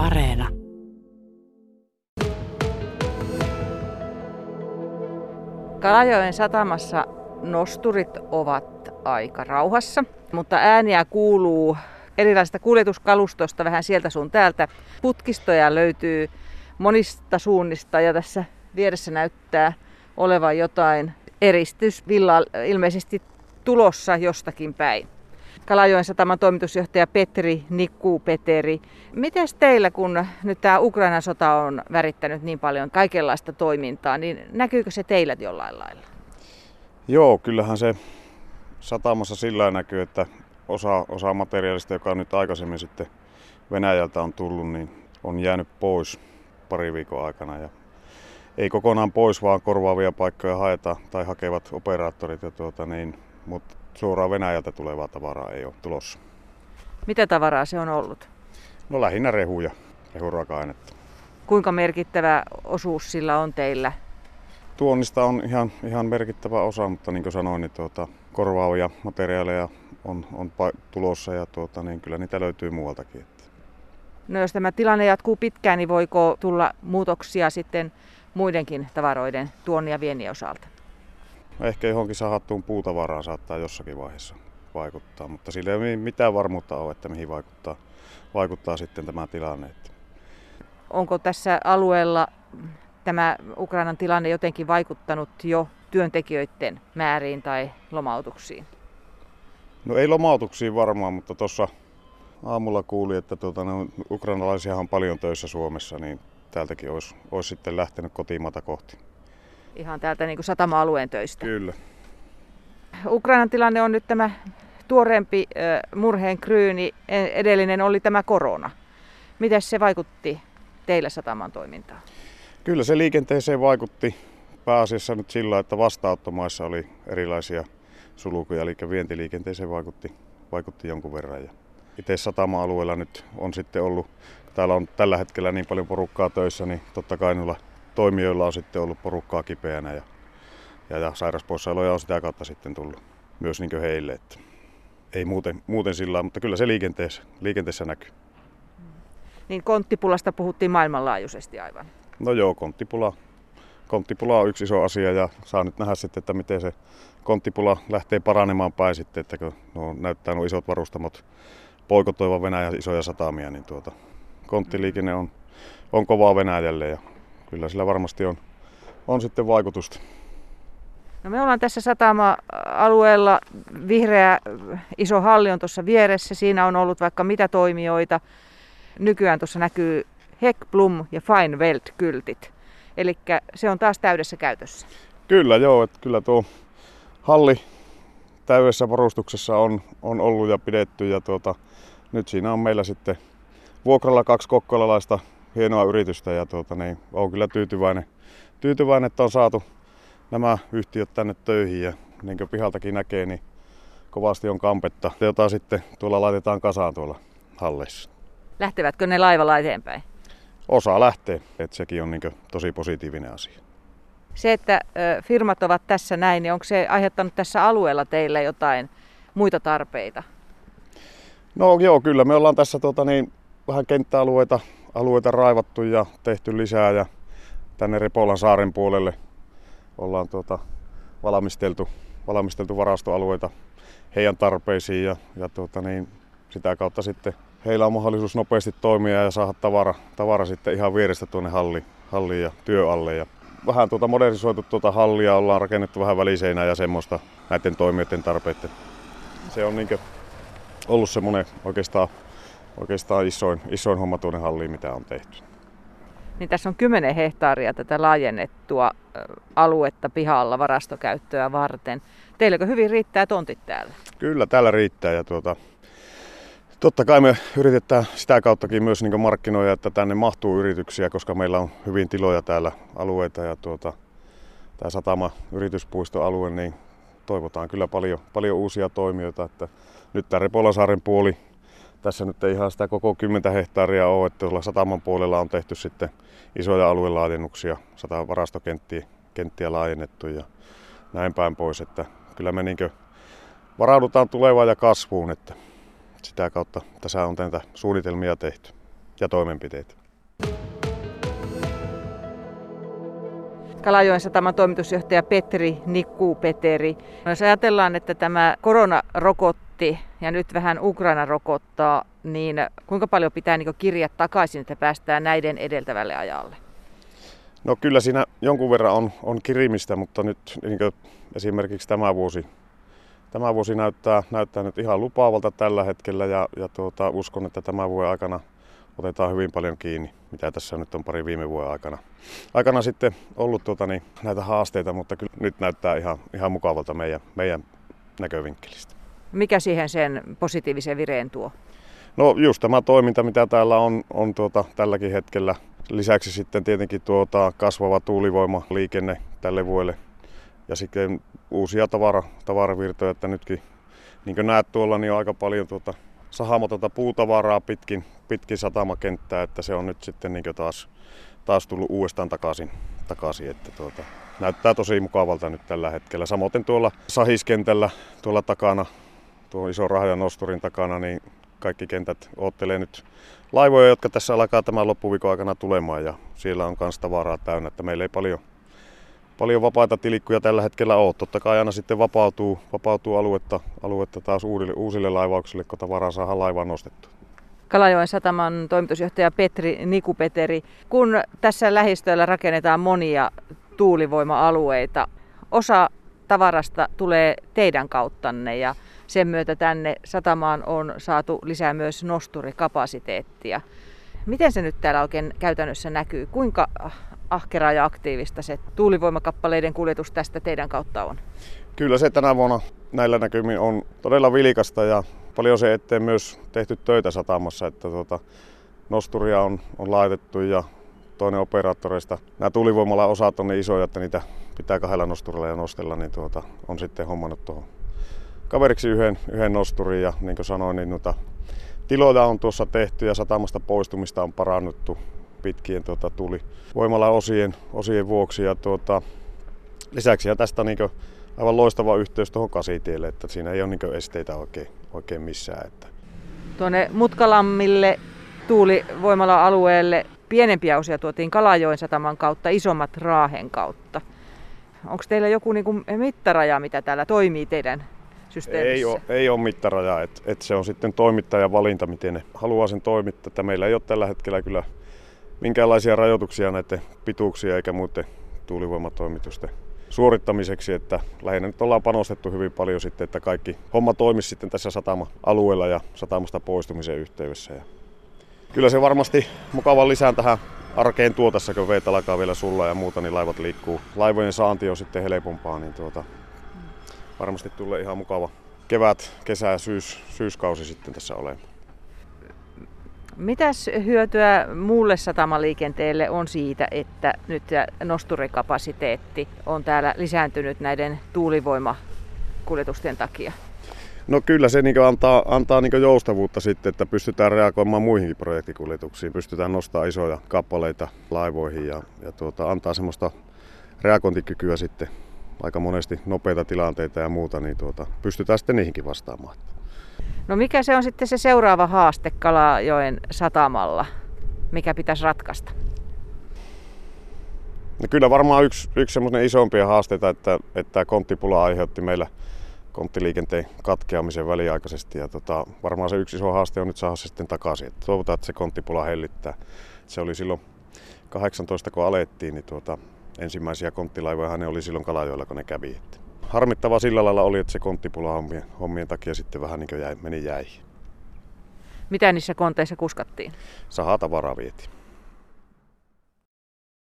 Areena. Kalajoen satamassa nosturit ovat aika rauhassa, mutta ääniä kuuluu erilaisista kuljetuskalustosta vähän sieltä sun täältä. Putkistoja löytyy monista suunnista ja tässä vieressä näyttää olevan jotain eristysvillaa ilmeisesti tulossa jostakin päin. Kalajoen sataman toimitusjohtaja Petri Nikku Peteri. Miten teillä, kun nyt tämä Ukrainan sota on värittänyt niin paljon kaikenlaista toimintaa, niin näkyykö se teillä jollain lailla? Joo, kyllähän se satamassa sillä näkyy, että osa, osa materiaalista, joka nyt aikaisemmin sitten Venäjältä on tullut, niin on jäänyt pois pari viikon aikana. Ja ei kokonaan pois, vaan korvaavia paikkoja haetaan tai hakevat operaattorit. Ja tuota, niin, mutta suoraan Venäjältä tulevaa tavaraa ei ole tulossa. Mitä tavaraa se on ollut? No lähinnä rehuja, rehuraaka-ainetta. Kuinka merkittävä osuus sillä on teillä? Tuonnista on ihan, ihan merkittävä osa, mutta niin kuin sanoin, niin tuota, korvaavia materiaaleja on, on tulossa ja tuota, niin kyllä niitä löytyy muualtakin. No jos tämä tilanne jatkuu pitkään, niin voiko tulla muutoksia sitten muidenkin tavaroiden tuonnin ja viennin osalta? Ehkä johonkin sahattuun puutavaraan saattaa jossakin vaiheessa vaikuttaa, mutta sillä ei mitään varmuutta ole, että mihin vaikuttaa, vaikuttaa sitten tämä tilanne. Onko tässä alueella tämä Ukrainan tilanne jotenkin vaikuttanut jo työntekijöiden määriin tai lomautuksiin? No ei lomautuksiin varmaan, mutta tuossa aamulla kuuli, että tuota, no, ukrainalaisia on paljon töissä Suomessa, niin täältäkin olisi, olisi sitten lähtenyt kotimaata kohti. Ihan täältä niin kuin satama-alueen töistä? Kyllä. Ukrainan tilanne on nyt tämä tuoreempi murheen kryyni, e, edellinen oli tämä korona. Miten se vaikutti teillä sataman toimintaan? Kyllä se liikenteeseen vaikutti pääasiassa nyt sillä, että vastaanottomaissa oli erilaisia sulkuja, eli vientiliikenteeseen vaikutti, vaikutti jonkun verran. Ja itse satama-alueella nyt on sitten ollut, täällä on tällä hetkellä niin paljon porukkaa töissä, niin totta kai noilla toimijoilla on sitten ollut porukkaa kipeänä ja, ja, ja sairauspoissaoloja on sitä kautta sitten tullut myös niin heille. Että ei muuten, muuten sillä mutta kyllä se liikenteessä, liikenteessä näkyy. Niin konttipulasta puhuttiin maailmanlaajuisesti aivan. No joo, konttipula, konttipula on yksi iso asia ja saa nyt nähdä sitten, että miten se konttipula lähtee paranemaan päin sitten, että kun no, näyttää nuo isot varustamot poikotoiva Venäjän isoja satamia, niin tuota, konttiliikenne on, on kovaa Venäjälle ja kyllä sillä varmasti on, on sitten vaikutusta. No me ollaan tässä satama-alueella, vihreä iso halli on tuossa vieressä, siinä on ollut vaikka mitä toimijoita. Nykyään tuossa näkyy Hekblum ja Fine Welt-kyltit. Eli se on taas täydessä käytössä. Kyllä joo, että kyllä tuo halli täydessä varustuksessa on, on ollut ja pidetty ja tuota, nyt siinä on meillä sitten vuokralla kaksi kokkolalaista hienoa yritystä ja tuota, niin, olen kyllä tyytyväinen, tyytyväinen, että on saatu nämä yhtiöt tänne töihin ja niin kuin pihaltakin näkee, niin kovasti on kampetta, jota sitten tuolla laitetaan kasaan tuolla halleissa. Lähtevätkö ne laivalla eteenpäin? Osa lähtee, että sekin on niin tosi positiivinen asia. Se, että firmat ovat tässä näin, niin onko se aiheuttanut tässä alueella teille jotain muita tarpeita? No joo, kyllä me ollaan tässä tota, niin, vähän kenttäalueita alueita raivattu ja tehty lisää ja tänne Repolan saaren puolelle ollaan tuota, valmisteltu, valmisteltu varastoalueita heidän tarpeisiin ja, ja tuota, niin, sitä kautta sitten heillä on mahdollisuus nopeasti toimia ja saada tavara, tavara sitten ihan vierestä tuonne halli, halliin ja työalle. Ja vähän tuota modernisoitu tuota hallia, ollaan rakennettu vähän väliseinää ja semmoista näiden toimijoiden tarpeiden. Se on niin ollut semmoinen oikeastaan oikeastaan isoin, isoin homma tuonne halliin, mitä on tehty. Niin tässä on 10 hehtaaria tätä laajennettua aluetta pihalla varastokäyttöä varten. Teilläkö hyvin riittää tontit täällä? Kyllä, täällä riittää. Ja tuota, totta kai me yritetään sitä kauttakin myös niin markkinoida, että tänne mahtuu yrityksiä, koska meillä on hyvin tiloja täällä alueita. Ja tuota, tämä satama yrityspuistoalue, niin toivotaan kyllä paljon, paljon uusia toimijoita. Että nyt tämä Repolasaaren puoli tässä nyt ei ihan sitä koko 10 hehtaaria ole, että tuolla sataman puolella on tehty sitten isoja aluelaajennuksia, sata varastokenttiä kenttiä laajennettu ja näin päin pois, että kyllä me niin varaudutaan tulevaan ja kasvuun, että sitä kautta tässä on näitä suunnitelmia tehty. ja toimenpiteitä. Kalajoen sataman toimitusjohtaja Petri Nikku Peteri. Jos ajatellaan, että tämä korona rokotti ja nyt vähän Ukraina rokottaa, niin kuinka paljon pitää niin kirjaa takaisin, että päästään näiden edeltävälle ajalle? No kyllä siinä jonkun verran on, on kirimistä, mutta nyt niin esimerkiksi tämä vuosi, tämä vuosi näyttää, näyttää nyt ihan lupaavalta tällä hetkellä ja, ja tuota, uskon, että tämä vuoden aikana otetaan hyvin paljon kiinni, mitä tässä nyt on pari viime vuoden aikana. Aikana sitten ollut tuota, niin, näitä haasteita, mutta kyllä nyt näyttää ihan, ihan mukavalta meidän, meidän näkövinkkelistä. Mikä siihen sen positiivisen vireen tuo? No just tämä toiminta, mitä täällä on, on tuota, tälläkin hetkellä. Lisäksi sitten tietenkin tuota, kasvava tuulivoimaliikenne tälle vuodelle. Ja sitten uusia tavara, tavaravirtoja, että nytkin niin kuin näet tuolla, niin on aika paljon tuota, sahamatonta puutavaraa pitkin, pitkin satamakenttää, että se on nyt sitten niin taas, taas tullut uudestaan takaisin. takaisin että tuota, näyttää tosi mukavalta nyt tällä hetkellä. Samoin tuolla sahiskentällä tuolla takana, tuo iso rahajan nosturin takana, niin kaikki kentät oottelee nyt laivoja, jotka tässä alkaa tämän loppuviikon aikana tulemaan ja siellä on myös tavaraa täynnä, että meillä ei paljon, paljon vapaita tilikkuja tällä hetkellä ole. Totta kai aina sitten vapautuu, vapautuu aluetta, aluetta taas uusille, uusille laivauksille, kun tavaraa saadaan laivaan nostettu. Kalajoen sataman toimitusjohtaja Petri Nikupeteri. Kun tässä lähistöllä rakennetaan monia tuulivoima-alueita, osa tavarasta tulee teidän kauttanne ja sen myötä tänne satamaan on saatu lisää myös nosturikapasiteettia. Miten se nyt täällä oikein käytännössä näkyy? Kuinka ahkeraa ja aktiivista se tuulivoimakappaleiden kuljetus tästä teidän kautta on? Kyllä se tänä vuonna näillä näkymin on todella vilikasta ja paljon se eteen myös tehty töitä satamassa, että tuota, nosturia on, on laitettu ja toinen operaattoreista. Nämä tuulivoimalla osat on niin isoja, että niitä pitää kahdella nosturilla ja nostella, niin tuota, on sitten hommannut tuohon kaveriksi yhden, yhden nosturin ja niin kuin sanoin, niin noita tiloja on tuossa tehty ja satamasta poistumista on parannettu pitkien tuota, tuli voimalla osien, osien vuoksi. Ja tuota, lisäksi ja tästä niin aivan loistava yhteys tuohon kasitielle, että siinä ei ole niin esteitä oikein, oikein missään. Että. Tuonne Mutkalammille tuulivoimala-alueelle pienempiä osia tuotiin Kalajoen sataman kautta, isommat Raahen kautta. Onko teillä joku niin mittaraja, mitä täällä toimii teidän systeemissä? Ei ole, ei ole mittarajaa, että et se on sitten toimittajan valinta, miten ne haluaa sen toimittaa. Että meillä ei ole tällä hetkellä kyllä minkäänlaisia rajoituksia näiden pituuksia eikä muiden tuulivoimatoimitusten suorittamiseksi, että lähinnä nyt ollaan panostettu hyvin paljon sitten, että kaikki homma toimisi sitten tässä satama-alueella ja satamasta poistumisen yhteydessä. Ja kyllä se varmasti mukavan lisään tähän arkeen tuotassa, kun veet alkaa vielä sulla ja muuta, niin laivat liikkuu. Laivojen saanti on sitten helpompaa, niin tuota, varmasti tulee ihan mukava kevät, kesä ja syys, syyskausi sitten tässä olemaan. Mitäs hyötyä muulle satamaliikenteelle on siitä, että nyt nosturikapasiteetti on täällä lisääntynyt näiden tuulivoimakuljetusten takia? No kyllä se niin antaa, antaa niin joustavuutta sitten, että pystytään reagoimaan muihinkin projektikuljetuksiin. Pystytään nostamaan isoja kappaleita laivoihin ja, ja tuota, antaa semmoista reagointikykyä sitten aika monesti nopeita tilanteita ja muuta, niin tuota, pystytään sitten niihinkin vastaamaan. No mikä se on sitten se seuraava haaste Kalajoen satamalla, mikä pitäisi ratkaista? No kyllä varmaan yksi, yksi semmoinen isompia haasteita, että, että tämä konttipula aiheutti meillä konttiliikenteen katkeamisen väliaikaisesti. Ja tota, varmaan se yksi iso haaste on nyt saada se sitten takaisin. Että toivotaan, että se konttipula hellittää. Se oli silloin 18, kun alettiin, niin tuota, ensimmäisiä konttilaivoja ne oli silloin Kalajoilla, kun ne kävi. Että harmittava sillä lailla oli, että se konttipula hommien, hommien takia sitten vähän niin jäi, meni jäihin. Mitä niissä konteissa kuskattiin? Sahatavaraa vietiin.